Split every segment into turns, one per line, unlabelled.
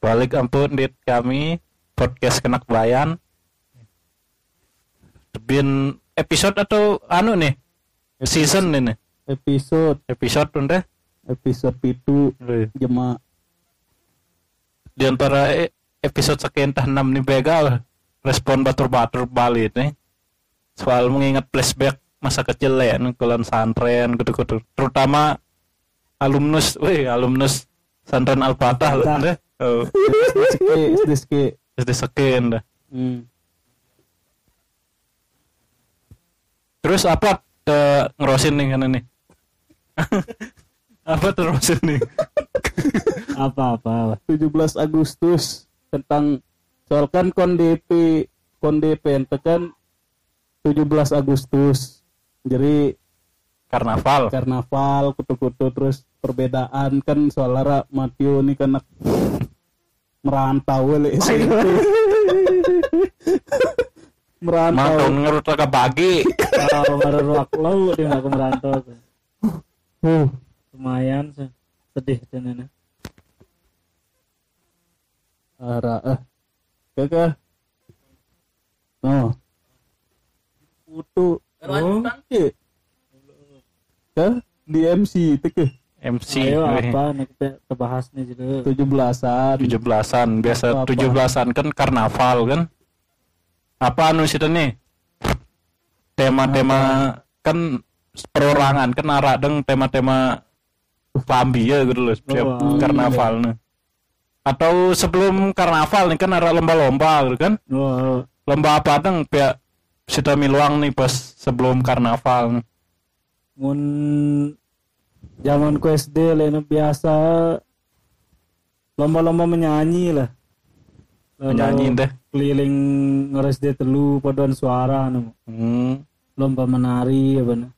balik ampun dit kami podcast kenak bayan. Bin episode atau anu nih? Season ini
episode.
Episode udah?
Episode itu jema.
Di antara e- episode sekian tah enam nih begal. Respon batur-batur balik nih. Soal mengingat flashback masa kecil ya nukulan santren gitu-gitu. Terutama alumnus wih alumnus santren Al-Fatah deh oh. SD sekian dah.
Hmm.
terus apa ke ngerosin nih kan nih apa terus nih?
Apa apa? 17 Agustus tentang soal kan kon DP kon DP ente kan 17 Agustus. Jadi
karnaval.
Karnaval kutu-kutu terus perbedaan. Kan soal Lara Matio ini kan anak merantau le SMP merantau.
Mantong ngerut ke bagi
kalau baru ruak lo dia nggak merantau tuh.
huh.
lumayan sih. sedih ini.
Ara eh. Kakak no Putu. Oh. Iya. Kah? di MC itu ke
MC
ayo apa nih kita bahas nih jadi.
Tujuh belasan.
Tujuh belasan. Biasa tujuh belasan kan karnaval kan? Apa anu sih nih? Tema-tema kan perorangan kan arah deng tema-tema lambi ya gitu loh setiap
Oh,
karnaval nih. Atau sebelum karnaval nih kan ada lomba-lomba gitu kan?
Oh,
lomba apa deng? Pihak sudah miluang nih pas sebelum karnaval
mun zaman ku SD lain biasa. Lomba-lomba menyanyi lah. Lalu
nyanyi deh
keliling ngeres dia telu paduan suara anu
hmm.
lomba menari apa nih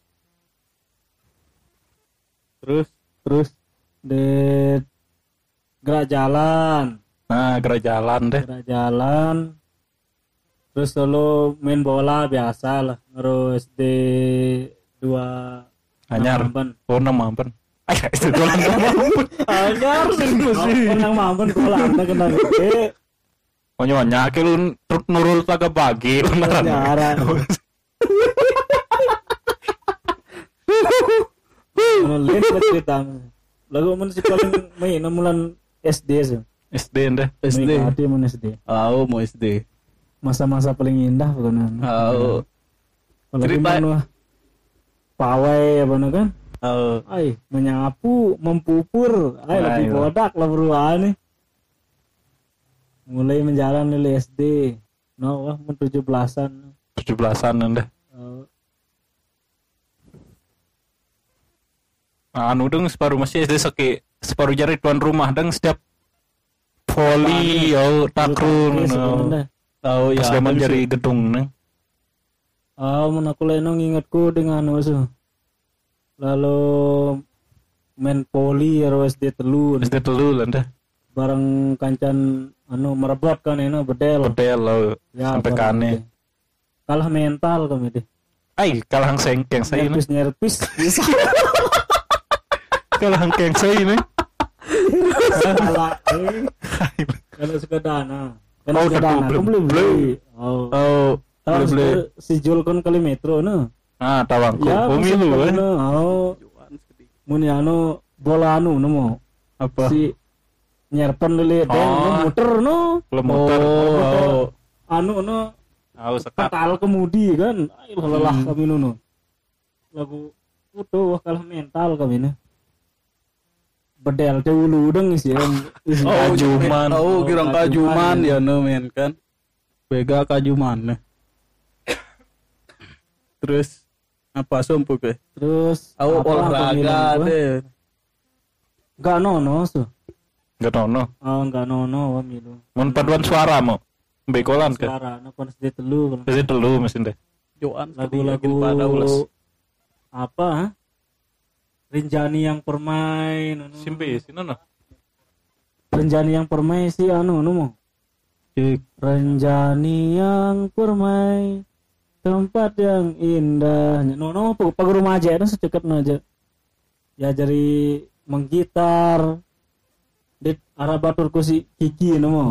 terus? Terus
de gerak jalan.
Nah gerak jalan deh
gerak jalan. Terus solo main bola biasa lah terus di dua
anyar
Mampen.
oh nama apa Ay, itu nama ampun.
anyar sih mampen bola anda kena gede
Oh nyonya, ke lu truk nurul taga bagi beneran.
Nyaran. Lain cerita. Lagu mun si paling main mulan SD sih.
SD deh.
SD
Hati mun SD.
oh mau SD
Masa-masa paling indah bukan? Kalau
cerita-.
Pawai apa nu kan?
oh
Ay, menyapu, mempupur, ay lebih
Ayo.
bodak lah beruan nih. Mulai menjalan dari SD. No, wah, mun 17-an.
Tujuh belasan deh.
Oh,
Nah, anu deng separuh masih SD seki separuh jari tuan rumah deng setiap voli yo takrun.
Iya,
oh ya
Pas zaman jari gedung neng.
Ah, mun aku leno ngingetku dengan usu. Lalu main poli ya SD telu
SD telu lah deh.
bareng kancan anu merebot kan ini bedel.
Bedel lo
Ya,
sampai kane.
Kalah mental kami deh.
Ay, kalah sengkeng saya ini.
Nyerpis nyerpis.
Kalah hangkeng saya ini.
Kalah. Kalau suka dana. Kalau
Oh,
suka dana,
belum-
beli. Oh.
Oh, boleh boleh.
si Jul kan kali metro no.
Ah, tawangku.
Ya,
Pemilu
masuk
eh.
no. Oh. Mun ya anu bola anu nemu.
Apa?
si nyerpen lele
Oh.
no, muter no
Belum motor.
oh
anu no
Tahu sekat.
katal kemudi kan ay lelah
Hmm.
kami no lagu utuh kalah mental kami nih bedel dulu deng sih yang isi
oh
Kajuman.
oh kira
Kajuman,
kajuman
ya.
ya no men kan bega kajuman nah. Terus apa sumpah ke
terus apa
olahraga deh
nggak nono so
Gak nono.
oh nggak nono wah milu
Mun paduan suara mau. Bekolan ke.
suara no kon sedih telu.
Jadi telu mesin deh.
Joan
lagu-lagu
pada ulas
apa ha? Rinjani yang permain anu.
Simpe, sino no?
Renjani yang permai sih anu anu mau. Renjani yang permai tempat yang indah. No no pag pag rumaja itu sedekat aja. Ya jadi menggitar. dit arah batur ku si Kiki no mo.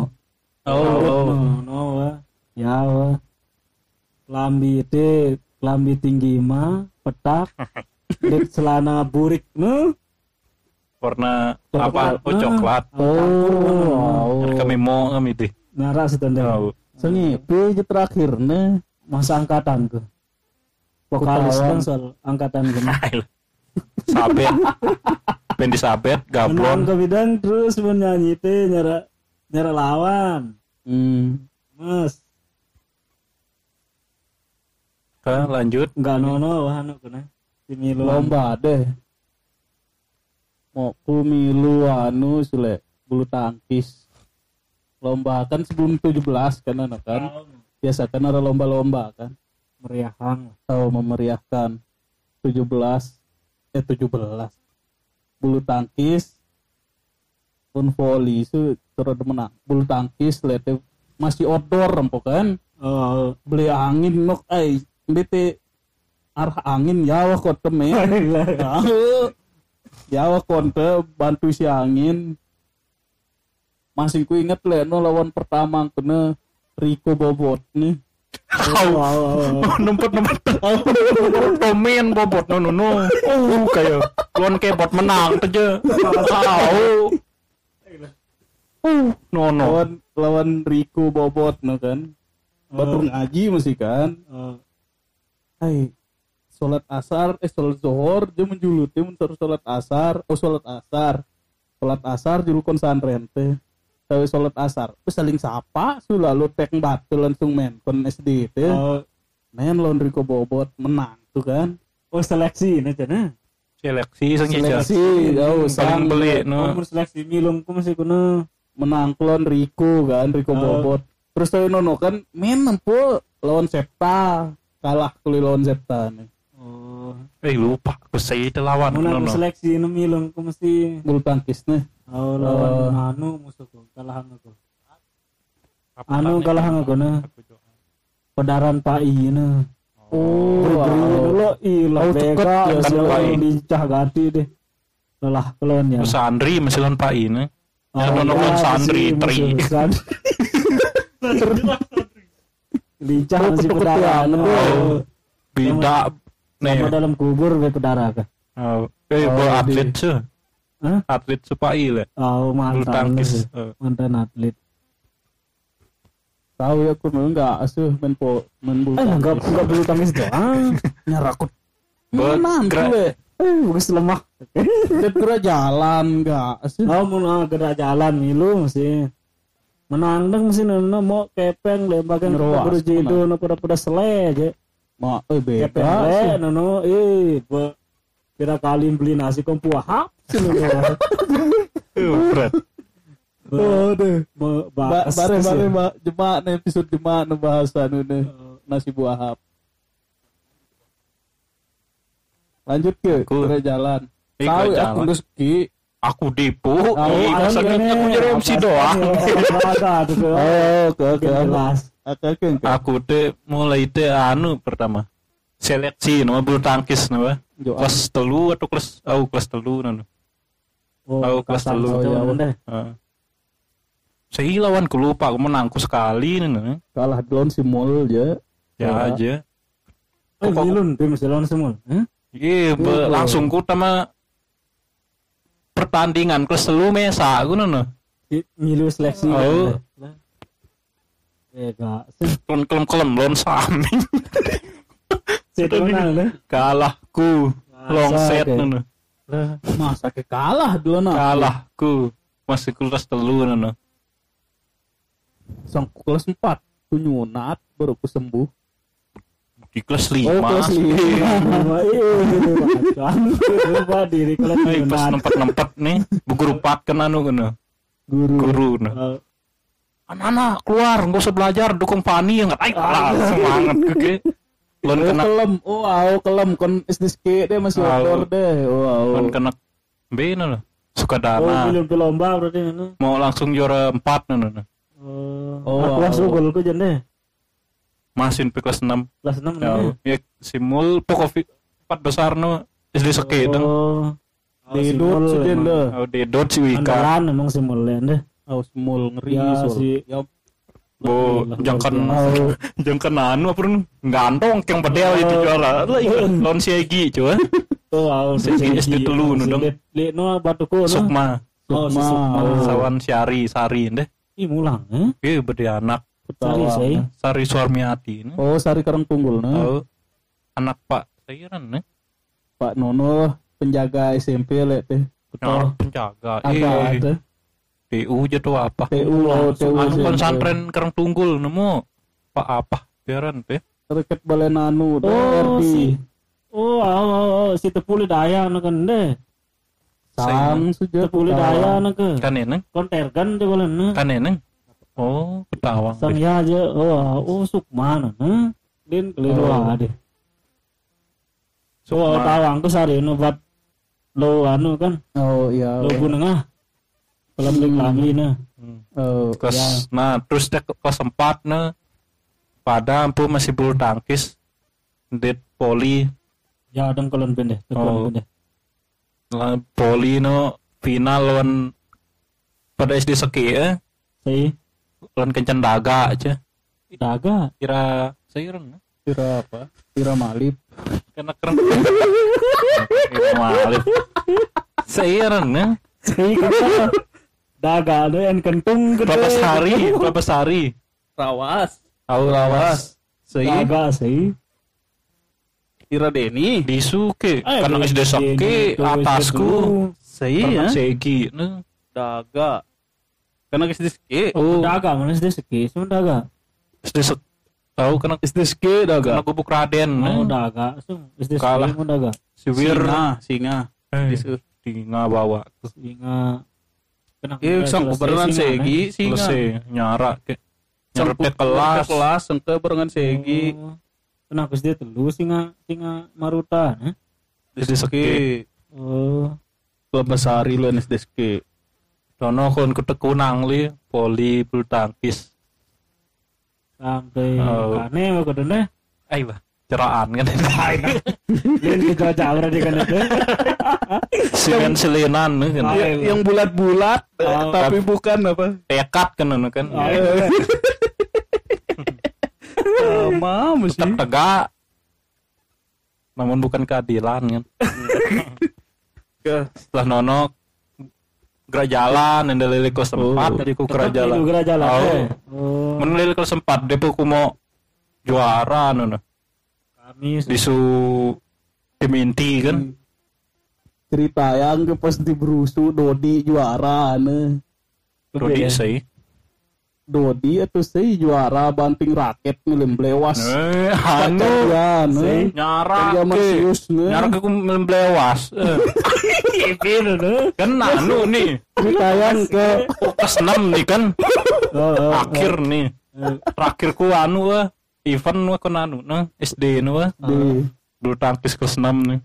Oh, oh.
no, no wa. Ya wa. Lambi itu lambi tinggi mah petak. dit celana burik no.
warna apa oh coklat
Oh,
Yang kami mau kami deh
Nara sih tanda.
tahu
Sengi, pijit terakhir nih.
Masa angkatan ke. Vokalis kan soal angkatan ke.
sabet ben disabet
Menang
gablon
ke bidang terus menyanyi teh nyara nyara lawan.
Hmm.
Mas,
Ke, lanjut
enggak nono wah anu kena. Si Milo.
Lomba deh. Mau kumilu anu sule bulu tangkis. Lomba kan sebelum 17 kan anak kan. Biasa kan ada lomba-lomba kan.
meriahang.
Tahu memeriahkan 17 eh 17 bulu tangkis pun volley itu terus menang. Bulu tangkis lihat masih outdoor rempok kan?
Oh,
beli angin nok ay bete. Arah angin yawa kok teme. Yawa konte bantu si angin. Masih ku inget le no lawan pertama kena Rico Bobot nih
Au. Numpet numpet. Tomen bobot no no no. Oh kayak luan kebot menang aja. Tahu. Uh, no no.
lawan lawan Rico Bobot no kan batur ngaji masih kan
Oh,
Hai sholat asar eh sholat zohor dia menjuluti mentor sholat asar oh sholat asar sholat asar julukon santren teh tapi sholat asar. Terus saling sapa su lalu tek batu langsung men kon SD teh
oh,
men lawan Rico Bobot menang tuh kan?
Oh seleksi nih cina.
Seleksi sing hijau.
seleksi oh
Saling
sang
beli
Oh,
no.
seleksi milung ku masih kuno.
menang klon Rico kan Rico
Oh.
Bobot. Terus tapi nono kan men nempo lawan Septa. Kalah kuli lawan Septa nih.
Oh,
Eh lupa aku saya itu lawan
aku seleksi nu milung ku mesti
bulu tangkis nih
oh lawan anu musuhku kalahan aku.
Apa
Anu
tanya?
kalahan aku na. Pedaran Pai na.
oh
Beri dulu ilah
Oh,
beka
ya,
orang lincah ganti deh. Lelah kelon ya.
Oh, Sandri masih lawan Pak ini. Ya,
Oh, iya,
kan santri,
masih-
tri.
masih santri. lincah
Oh,
masih pedaran.
Oh.
Oh.
Beda
Sama
nih.
dalam kubur be pedara kah?
Oh, eh
Oh,
atlet sih.
Hah?
Atlet sepai lah.
Oh,
Bulu
mantan.
tangkis.
sih.
Eh,
Mantan atlet.
tahu ya aku memang nggak asuh main po main bulu
Eh, enggak enggak bulu tangkis doang.
nyarakut menang gue
Eh, bagus lemah.
kira jalan nggak asuh
Oh, mau nah, gerak jalan milu mesti. Menang dong mesti nono mau kepeng lembagan
Ngeruas,
baru jido no pada pada sele aja.
ma eh
Kepeng
beda
le
sih.
nono eh kira kali beli nasi nono.
eh, berat.
oh deh
Be-
ba
bakas
bare bare ba jemaah nih episode jemaah nih bahasa nih nih nasi buah hap lanjut ke
Ku-
kira jalan
Eh,
tahu ya aku
jalan.
rezeki
Aku dipu.
Oh,
Eh, masa
Ini
aku jadi MC doang.
Oh oke oke
Jelas.
oke oke oke
Aku teh mulai teh anu pertama. Seleksi nama bulu tangkis nama.
Jo,
Kelas telu atau kelas oh kelas telu nama. Oh, kelas
kasar
telu.
Oh, iya,
deh.
Heeh. Saya lawan ku lupa aku menangku sekali nih.
kalah duluan si mul ya
Ya
Ya.
aja.
Eh,
Kok-
Milun, tim masih lawan semua. Hah?
Iya, be-
Oh.
langsung ku sama pertandingan kelas telu mesa aku nono.
Di- Milu seleksi.
Oh.
Eh, sih.
Kelem kelem kelem lon sami.
Saya menang deh.
Kalahku. Long set
oke.
nono.
masa ke kalah duluan ah.
Kalahku. Masih kelas telu nono.
sang kelas 4 ku nyunat baru ku sembuh
Di kelas
oh
lima.
kelas lima.
Lupa diri kalau
Eh, pas
menang.
nempet nempet nih, guru kan anu kono.
Guru.
Guru no.
Oh,
Anak-anak keluar, nggak usah belajar, dukung Fani yang nggak. Kalah semangat ke. Lon
oh
kena,
kelem oh au kelem kon SDSK deh masih outdoor deh oh au
lon kena. Bena loh. Suka
Oh,
dana.
belum ke lomba berarti ini.
Mau langsung juara empat nono.
Oh,
Oh,
aku langsung gol ku jende.
Masin pe kelas enam.
Kelas 6
Ya, ya simul pokok empat besar no SD seke dong.
Oh.
Dedot sejen deh.
Oh, Dedot si Wika.
Andalan emang si Mulen deh.
Oh, semul ngeri
Ya, si-
Ya,
Bo, jangkan
Oh.
jangkan anu apa pun gantong yang pedel itu juara. Lah ikut lawan si Egi cuy.
Oh,
Si SD telu nu dong.
Lihat no batu ko no.
Sukma,
Oh, si
Sukma. Oh.
sawan si Ari, Sari deh.
Ih mulang, eh?
Iya berde anak
Cari saya.
Sari Suarmiati.
Oh, Sari Karang Tunggul nah.
Oh, anak Pak Sairan nih.
Pak Nono penjaga SMP lek teh.
Betul. Penjaga.
Apa
Eh,
teh?
TU jatuh apa?
TU oh, TU
Anu pesantren Kereng Tunggul nemu Pak apa? Biaran teh.
Terket Balenanu teh
Oh,
RD.
si Oh, oh, oh, oh, si tepuli daya na kan deh.
Sang sejak
Tepuli daya na ke.
Kan eneng,
Kontergan je bolen na.
kan eneng. Oh, petawang.
Sang ya aja. Oh, oh sukma na. na. Din keliru
Oh.
ada. So, oh, tawang tuh sari no buat lo anu kan.
Oh iya.
Lo bunengah. Beli kami na.
Hmm.
Oh,
Kelas, nah terus dia ke kelas 4 nah pada ampu masih bulu tangkis dit poli
Ya dong kolon pendek.
Oh. Lah, poli no final lawan pada SD Seki ya
Saya
lawan kencan daga aja
daga.
kira sayuran
Tira apa? Tira Malip.
karena keren Kira malip sayuran ya
Saya kata daga ada yang kentung gede.
berapa sehari berapa sehari
Rawas.
tahu lawas
Sei
Daga sih.
Tira Deni.
disuke
Eh,
karena SD Seki
di-
atasku
Sei
karena
ya.
segi nah
Daga. Karena SD Ske.
oh
Daga mana sih seki? Cuma daga.
SD Sek- tahu karena
SD
karena
daga.
gubuk Raden
Oh, daga. SD
Kalah.
seki daga.
si Wir
Singa, singa.
eh, di bawa
Singa. Kena
Iya, sang berenang Segi, singa.
selesai nyara ke
Sang
nyerepet kelas
kelas, sengke barengan Segi.
Oh. Kenapa SD telu singa singa maruta? eh?
SD Seki
Ske.
Oh.
Lebesari lu SD Ske.
dono kon ketekunang li poli bulu tangkis
Sampai
Oh.
kane mau kedene.
ayo ceraan kan
kita jawab di kan itu.
simen selinan nih kan
Ah,
Ya,
iya.
yang bulat-bulat
Oh.
tapi bukan apa?
tekat kan anu kan
Ah,
Eh. Sama mesti.
tetap tegak namun bukan keadilan kan
Ke-
setelah nono gerak jalan yang dari kelas
Oh.
dari ku gerak jalan
Itu gerak jalan.
Oh.
eh. Oh.
menilai kelas empat dia ku mau juara nono
Kami
disu tim inti kan?
Cerita yang ke pas di Brusu Dodi juara ane.
Dodi sih.
Dodi atau sih juara banting raket ngelem blewas.
eh anu
Ya, ne.
nyara ke.
Ne.
nyara ke Eh,
Itu tuh.
kan anu nih.
Cerita yang ke
kelas enam nih kan.
Oh, oh,
akhir nih. Terakhir ku anu wah event wah kon anu nah SD nu wah
di
bulu tangkis kelas 6 nih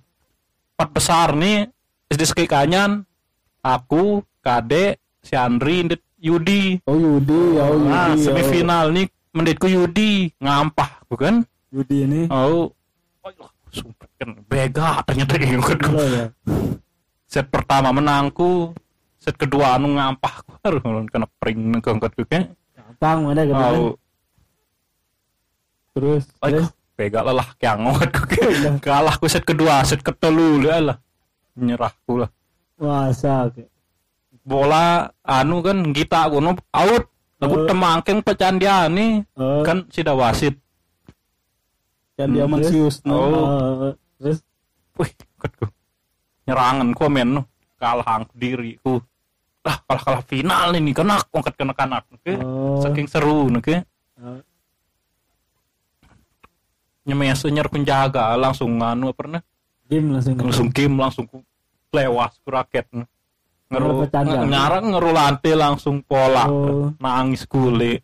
empat besar nih SD Seki Kanyan aku Kade si Andri Indit Yudi.
Oh Yudi, ya oh Yudi.
nah semifinal nih menditku Yudi ngampah bukan
Yudi ini.
oh. Oh, sumpah kan bega ternyata ingat
Oh, ya.
set pertama menangku set kedua anu ngampah ku harus kena pring ngangkat ku kayak
Gampang mana gitu kan.
oh
Terus
Aduh, bega lah lah kayak ngot. Kayak kalah ku set kedua set ketelu lah. Nyerah lah.
Masa
bola anu kan kita kuno out. Aku
Oh.
temangkeng pecahan dia nih
Oh.
kan sudah wasit
yang dia
Hmm,
ne.
Oh.
Oh, terus?
Wih ikutku nyerangan komen no kalah diriku. Lah kalah kalah final ini kena angkat kena kanak oke.
Oh.
saking seru oke.
Oh.
Nyemes nyer penjaga langsung anu apa pernah
game langsung.
langsung game langsung lewas ku raket. Ngeru nyarang ngeru lantai langsung pola.
Oh.
nangis kule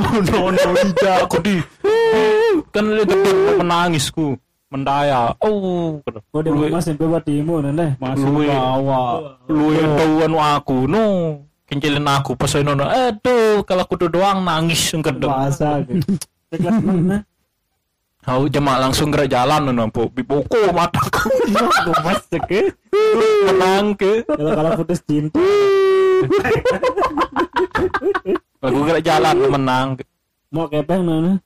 oh no no tidak aku di kan lihat menangisku mendaya. Oh.
Oh, dia
lu
mas sampai buat timu nene.
Masuk bawa.
lu yang tahuan aku no kencilin aku pas saya nona aduh kalau aku tuh doang nangis yang kedua
ke. Kelas mana?
Aku cuma langsung gerak jalan nu nampu. Bipoko mataku.
Gemas cek ya.
Menang ke.
Kalau kalau putus cinta.
Lagu gerak jalan menang.
Mau kepeng nana.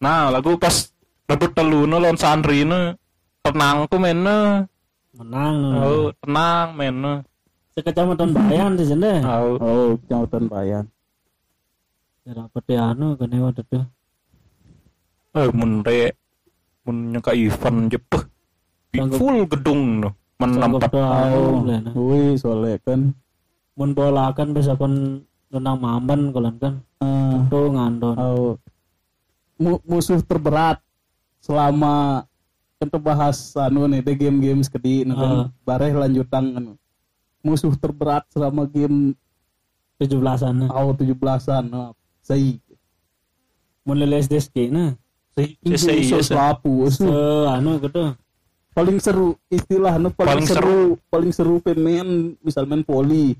Nah, lagu pas rebut telu nu lawan Sandri nu tenang tuh main nu.
Menang.
Oh, tenang nu.
Sekecamatan Bayan di sana.
Oh,
Oh, kecamatan Bayan.
Ya dapat ya anu waktu itu.
Eh mun re mun nyangka event jepeh. Full gedung nu.
Sanggup
Menampak.
doa
Oh, wih, soalnya kan
Mun bola kan bisa kon tentang mamban kalian kan. Tuh ngandon.
oh, mu- musuh terberat selama kita bahas anu nih the game games kedi nu kan
Ah.
bareh lanjutan anu musuh terberat selama game
17-an. nah.
AO 17-an no. Sai.
Mun lele SDSK nah.
Iya,
usul selapu,
Se
usul.
anu gitu.
paling seru istilah nu paling,
Paling
seru, paling seru pemain misal main poli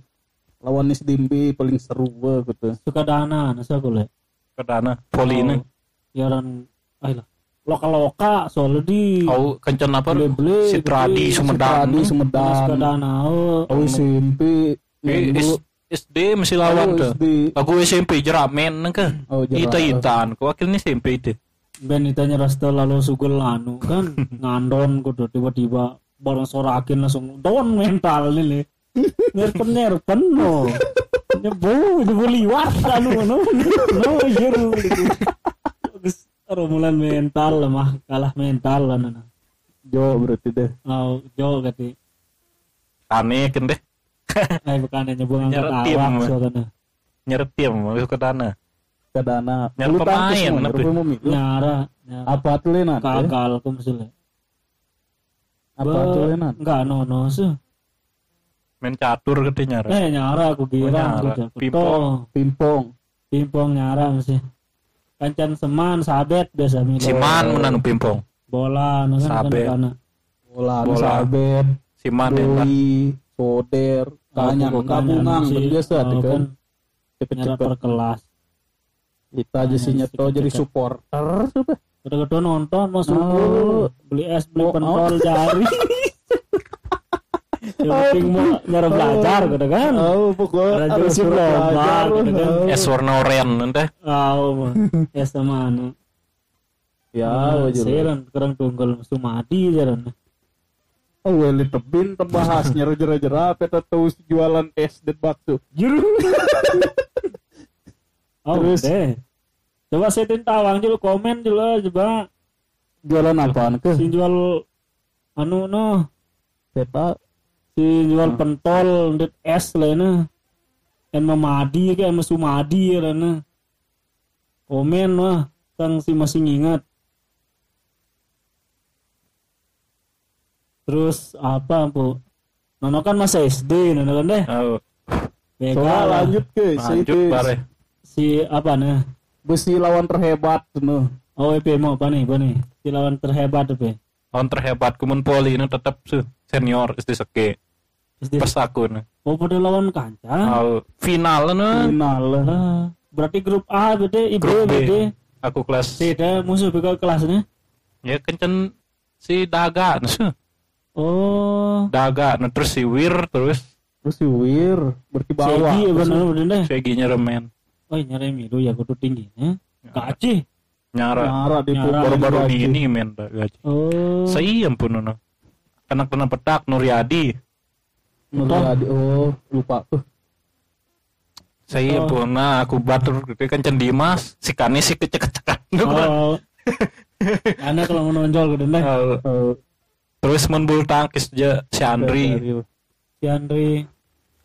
lawan SDMB paling seru we, gitu
Suka dana nasa boleh.
Kedana voli nu.
Ya dan ayolah. Loka-loka soalnya di
Kau kencen apa?
Beli-beli,
Si Tradi
beli,
Sumedang.
Tradi
suka
Sumedang
dana oh.
oh SMP
Eh, SD mesti lawan
Oh,
tuh. Aku SMP jerak main nang ke.
Oh, jerak.
Ita itaan. Kau wakilnya SMP itu.
Ben ditanya rasta lalu sugel anu kan ngandon kudu tiba-tiba barang sorakin langsung don mental ini. Nyerpen nyerpen no. Nyebu nyebu liwat anu no no. Jeru rumulan mental mah. Kalah mental lah nana.
Jo berarti deh.
Oh jo kati
Aneh kan deh.
ay bukan nyebu
tim,
awak
mah.
soalnya
Nyeret tim masuk ke dana.
ke dana
Nyari
Lu tangkis
pemain, tapi.
nyara
apa tuh lenan
gagal aku misalnya
apa tuh lenan
enggak no no sih
Main catur gede nyara.
eh nyara aku kira
Oh,
aku jatuh.
Pimpong.
pimpong
Pimpong nyara mesti. Kancan seman sabet biasa milo.
Siman menan pimpong.
Bola no kan
Sabet.
kana.
bola
Bola.
sabet
Siman ya. kan.
doi soder kanyan
Aku kanyan
gabungan
sih.
biasa
Oh,
tuh kan
kan
cepet-cepet
per kelas.
Kita aja sih
Kanyan
nyeto jadi supporter coba
Gede-gede nonton masuk
Oh.
gol, beli es, beli
Oh,
pentol jari. Yang mau nyara belajar gitu kan.
oh pokoknya
Ada
harus belajar,
gitu kan.
oh.
Es warna oranye nanti.
Oh, es sama anu.
ya
Nah, Seran kerang tunggal sumadi jaran.
oh weli tebin terbahas nyero jera jera peta tahu jualan es dan bakso
Juru. Oh,
Terus?
deh. Coba setin tawang dulu komen dulu coba.
Jualan apaan ke?
Si jual anu no.
Peta
si jual pentol dit es lah na en memadi ke em sumadi lah na komen mah sang si masih ngingat. Terus apa bu? Nono kan masa SD Nono kan deh.
Oh,
lah.
lanjut ke
lanjut
itu
bare.
Si apa nih
besi lawan terhebat tuh
oh EP mau apa nih apa nih si lawan terhebat apa
Lawan terhebat kumun poli nu tetap su senior SD seke. Pas aku nu.
oh pada lawan kanca
Oh, final nu.
final lah
Lah, berarti grup A beda, IB
Grup B.
beda.
Aku kelas
Beda musuh beda kelasnya.
ya kencen si Daga su.
Oh,
Daga nu terus si Wir terus
terus si Wir berkibawa
Segi ya benar benar deh.
Segi
Oh, nyari milu ya kudu tingginya. Kaci.
Nyara.
Nyara di
Nyara.
pukul
Baru-baru
gaji.
di ini men gaji.
Oh.
Saya ampun nu. Anak kena petak Nuryadi.
Nuryadi oh lupa tuh
Saya
Oh.
ampun nah aku batur gede kencen Dimas si Kani si kecek-kecekan.
Oh. Karena kalau menonjol gitu deh.
Oh,
Eh,
Terus mun bulu tangkis aja si Andri.
Si Andri.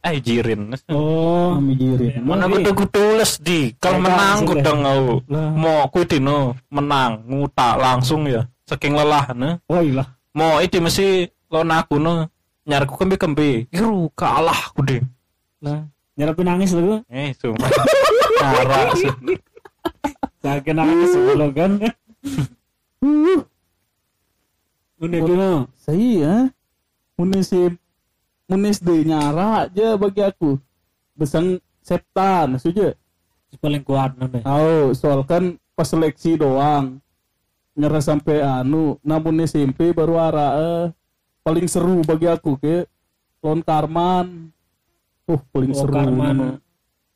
Eh jirin.
Oh.
Kami jirin
Mana
Tapi-
kudu tulis di kalau menang
deh.
ngau.
Lah.
Mau aku dino menang ngutak langsung ya. Saking lelah ne.
Oh iya.
Mau itu mesti lawan aku no. Nyarku kembi kembi. Iru kalah aku deh.
Lah. Nyerapin nangis lu.
Eh sumpah. Cara sih.
Sakit nangis sebelum kan. Udah dulu.
saya ya munisip munis de nyara aja bagi aku besang septan saja
Paling kuat nanti.
tahu soal kan pas seleksi doang nyerah sampai anu namun SMP baru ara eh, paling seru bagi aku ke lawan Karman uh paling
Oh,
seru
Karman.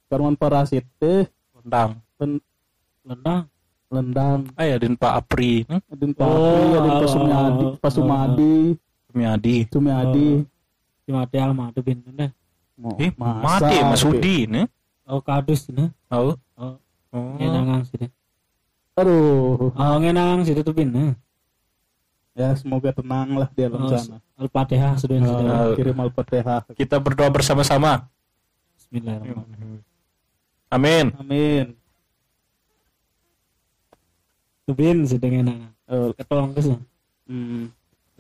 Karman Parasit teh
Lendang.
len-
Lendang.
lendang
Ayo din Pak Apri, hmm?
Adin
Oh,
Papi, Adin
oh,
Pasumadi,
oh,
Pasumadi,
Sumiadi.
Sumiadi.
Di mati almadu pintu deh.
Mau
Eh,
masa,
mati Mas. Udi nih.
Oh kadus nih.
Oh.
Oh.
Oh.
Ngenangang sih deh.
Aduh,
Oh ngenangang sih tuh pin. eh.
ya semoga tenang lah di alam
Oh,
sana.
Al-Fatihah sudah.
Nah, kirim al-fatihah.
Kita berdoa bersama-sama.
Bismillahirrahmanirrahim.
Amin.
Amin.
Tubin sih dengan
Oh,
ketolong ke sih.
hmm.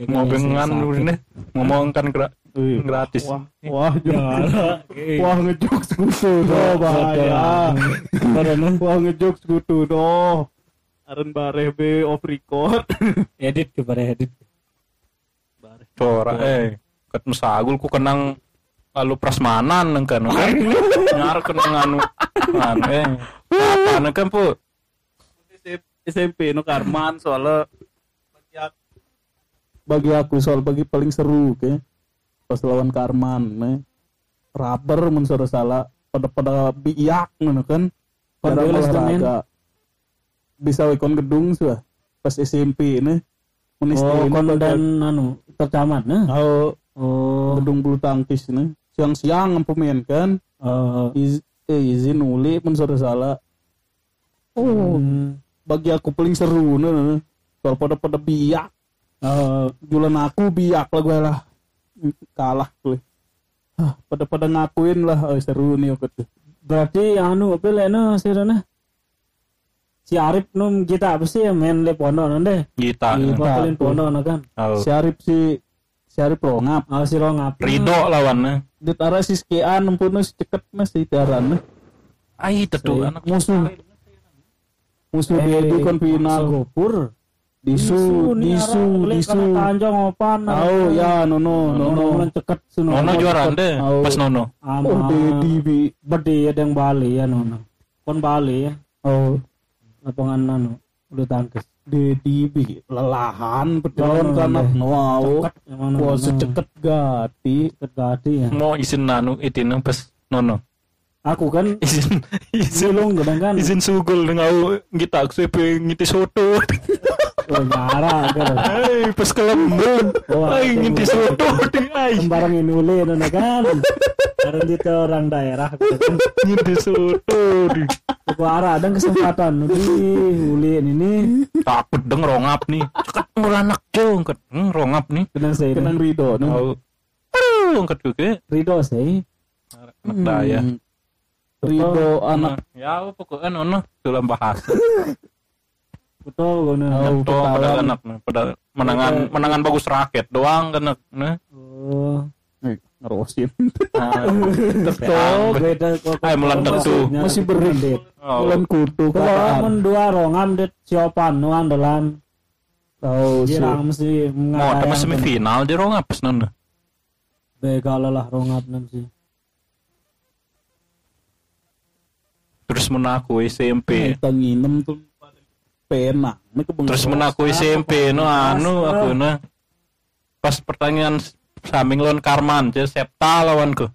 Mau bengan ini ngomong kan gra-
Wih,
gratis.
Wah, wah,
Ya,
wah, wah ngejok sekutu doh bahaya.
Karena
Wah ngejok sekutu doh. Aren bare be off record.
edit kepada edit.
Cora eh ket sagul ku kenang lalu prasmanan nang kan nyar kenang anu anu eh. Nang kan pu
SMP no Karman soalnya. Bagi aku, bagi aku soal bagi paling seru ke pas lawan Karman nih rubber mun salah pada pada biak ngono kan.
Men.
olahraga. bisa wekon gedung sih pas SMP nih mun
Oh, kon dan anu tercamat nah.
oh,
Oh,
gedung bulu tangkis nih siang-siang pemain kan.
Oh,
Iz, eh, izin uli mun salah. Oh.
Hmm.
bagi aku paling seru nih soal pada pada biak.
Oh,
jualan aku biak lah gue lah kalah gue ah, pada pada ngakuin lah oh, seru nih aku tuh
berarti anu apa lena sih Rana? Si Arif num kita apa sih main le pono nande?
kita
Iya.
potelin pono kan.
oh.
si Arif si si Arif rongap
Ah si Rongap.
Rido lawannya
di tara si skean empun si ceket mas di taran
ai tetu anak
musuh musuh dia di kon final
Gopur.
Disu disu disu
Tanjong opan.
oh ya nono nono
Nono ceket suno.
Nono juara ande
Oh.
pas Nono
oh dedi bi
Bedi ada yang Bali ya Nono. Kon Bali ya.
oh
Lapangan anu udah tangkis.
dedi bi lelahan betul
Oh,
karena wow wah seceket gati
Ceket gadi ya.
mau izin anu itu pas Nono
Aku kan
izin izin
sulung gedang kan.
izin sugul dengan kita aku ngiti soto
Oh nyara kan.
ai pas kelembon
Oh, itu
ngiti soto ai
Sembarang ini ule nono kan. Karena itu orang daerah gitu kan.
ngiti soto di
Aku arah ada kesempatan di ule ini
takut deng rongap nih cekat murah anak jong ket Hmm, rongap nih
kenang saya
kenang Rido nih.
oh aduh angkat juga
Rido sih.
anak daya
Hmm. Rido anak
ya pokoknya Nono dalam bahasa
Betul gono.
Oh,
pada
ketahuan.
anak nih, pada menangan menangan bagus raket doang kan nah
Oh.
Eh, ngerosin.
Nah,
Oh, beda kok.
Ay, meledak tuh.
Masih beri.
oh,
Bulan kutu
Kalau men dua rongam det siopan nu andalan.
Tahu sih.
Mesti
mau ada semifinal di rongap Nono
Begal lah rongap nam
terus menaku SMP
Kita nginem tuh pena.
Terus menaku SMP no anu aku nah pas pertanyaan saming lawan Karman jadi Septa lawanku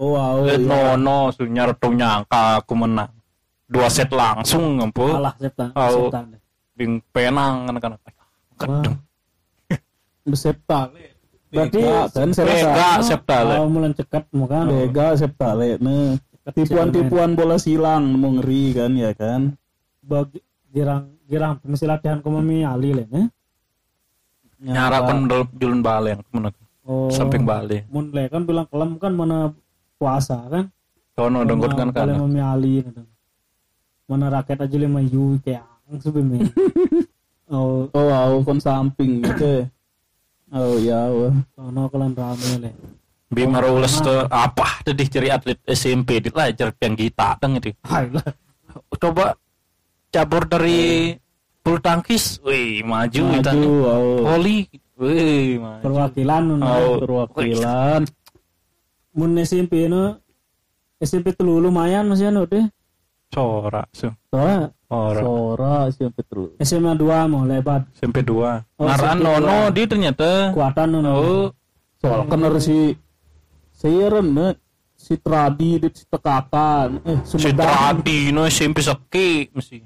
Oh, wow.
Lihat
iya.
Nono sunyar tuh nyangka aku menang dua set langsung ngampu
Kalah septan.
Oh. Ding penang kan kan kedeng
Besepta.
Berarti
rasa.
Septa le
Kalau mulan cekat muka.
Bega septa le. Tipuan-tipuan bola silang mau ngeri kan ya kan.
bagi girang girang mesti latihan komami ali le ne.
nyara kan dalam julun bale yang ke mana
Oh.
samping bale
Mun le kan bilang kelam kan mana puasa kan.
sono dengkut kan kan
Kalau mami ali ne. Mana rakyat aja le mayu kayak angsu be Oh,
Oh, wow, kon samping gitu. Oh, ya, wah.
sono kelan rame le.
Bima Rules tuh apa tadi ciri atlet SMP dilajar yang kita teng itu
lah.
coba cabur dari bulu tangkis wih maju kita
Maju, oh.
voli wih maju
Perwakilan nu.
Oh.
Perwakilan.
Mun SMP no SMP telu lumayan masih anu deh.
corak su
Soalnya
Orang
Sora SMP terus.
SMA 2 mau lebat
SMP 2.
Oh,
Ngaran
SMP
Nono
dua.
di ternyata.
kuatan nono
Oh,
Soal kan harus si Siren ne si Tradi di si Tekakan eh
si. Tradi no SMP seki mesti.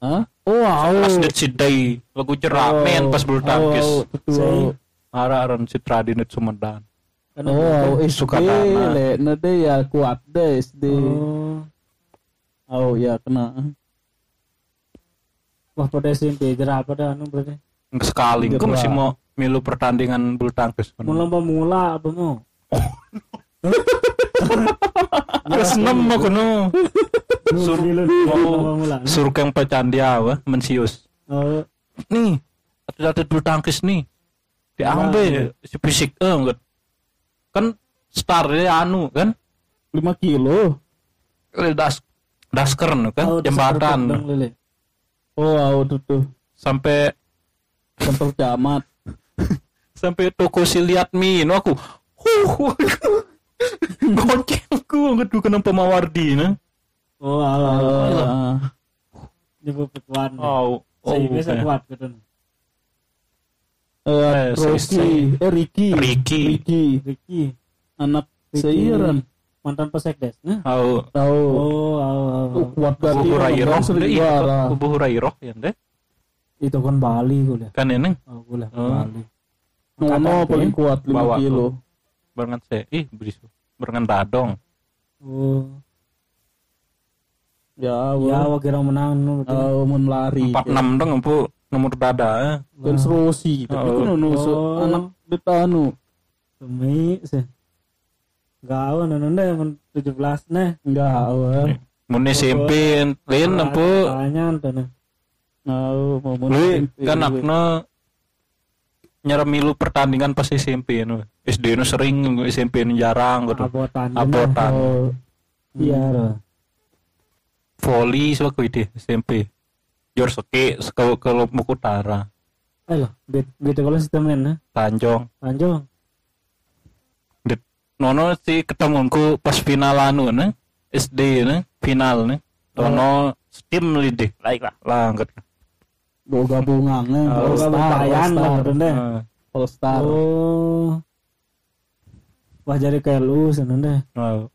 Hah? Oh, au.
Pas det si Day lagu ceramen pas bulu tangkis.
Oh, betul.
Ara-aran si Tradi net Sumedang.
Kan
Oh, SD
Sukadana.
le ne deh ya kuat deh SD.
oh
Oh, ya kena.
wah pada SMP jera pada anu berarti
Enggak sekali. Kau masih mau milu pertandingan bulu tangkis.
mau lomba mula apa mau
Terus enam mau kuno.
Sur
Sur-
lomba
mau
mula
suruh keng pecandia wah mensius.
oh
Nih, atlet-atlet bulu tangkis nih. Diambil si fisik eh enggak. Kan star dia anu kan.
5 kilo.
Das dasker kan
oh,
jembatan.
Oh, au tuh
sampai
Kantor camat.
sampai toko si lihat mie no aku huh goncengku nggak kenapa mawardi nah
oh ala ala nyebut kuat
oh oh
saya kuat gitu
eh,
Eh,
Rocky, eh Ricky.
Ricky.
Ricky.
Ricky
Anak. Seiran.
mantan pesekdes nah
oh
Tahu.
oh. Oh,
kuat
Kubu
berarti
iya
juara.
Kubu Hurairoh ya deh
itu kan Bali gue
kan ini
oh gue. Bali
Nono
Angkatan
paling kuat 5
Bawa
kilo.
Barengan saya ih berisu barengan dadong
oh
Ya,
ya
wah.
wah kira menang nu
Oh, mun lari.
empat enam dong empu nomor dada
Dan Rosi, tapi
Oh.
kan nono se-
Oh.
anak detanu.
demi sih gawe nana deh men tujuh belas nih
Enggak, wah.
mun SMP lain empu
tanya nih
Oh, mau mun
lu
SMP,
kan
we.
Akna nyara milu pertandingan pas SMP nu. SD nu sering SMP nu jarang gitu.
Abotan
abotan.
iya loh
volley ku ide SMP jor seke kalau kalau Muku Utara.
Ayo bet bet kalau sistemnya nah
Tanjong.
Tanjung
Det- nono si ketemuanku pas final anu ne? SD ne? Final ne? Tono tim lidi laik lah lah
Go gabungannya,
Oh,
All Star,
bayan lah deh
All Star.
oh. Wah jadi kayak lu deh
eh,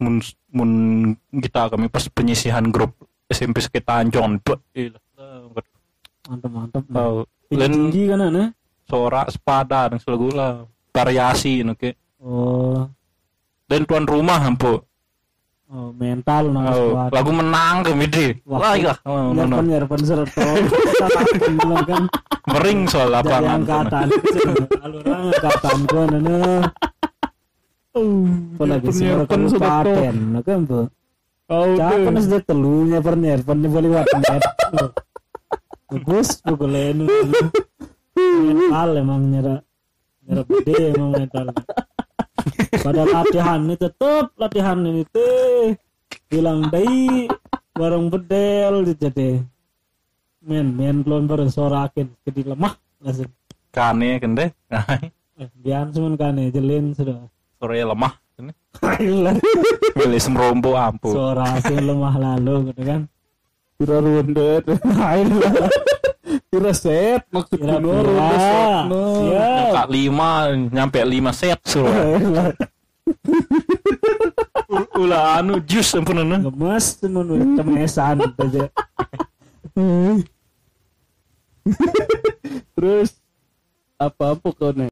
mun mun kita kami pas penyisihan grup SMP ilah lah, angkat.
mantap mantap.
Oh,
tinggi
Len
tinggi kan nah
Sora sepada dan selagu lah variasi no ke
oh.
Dan tuan rumah ampu
oh mental nang
oh, lagu menang deh
Wah,
lah iya oh,
nyerpen nyerpen bilang kan
mering soal lapangan
angkatan alurang angkatan Kau lagi semua
Nyerpen sudah
kabupaten, nah kan bu.
Oh,
Cakap
deh.
kan sudah telunya pernier, pernier boleh warnet. Bagus, pukul ini. Mental emang nyerap, nyerap gede emang mental. Pada latihan ini tetap latihan ini teh. Bilang dai bareng bedel jadi men men belum bareng sorakin jadi lemah langsung.
Kane kan deh
eh, biar cuman kan jelin sudah.
Sore lemah ini
Hilang.
milih semrombo ampu
sorakin lemah lalu gitu kan.
Kira rundet. Kira set maksudnya no
Kira-kira.
rundet set no.
Ya.
Kak lima nyampe lima set suruh ulah anu jus ampun anu
gemes temen cemesan aja
Terus apa apa kau nih?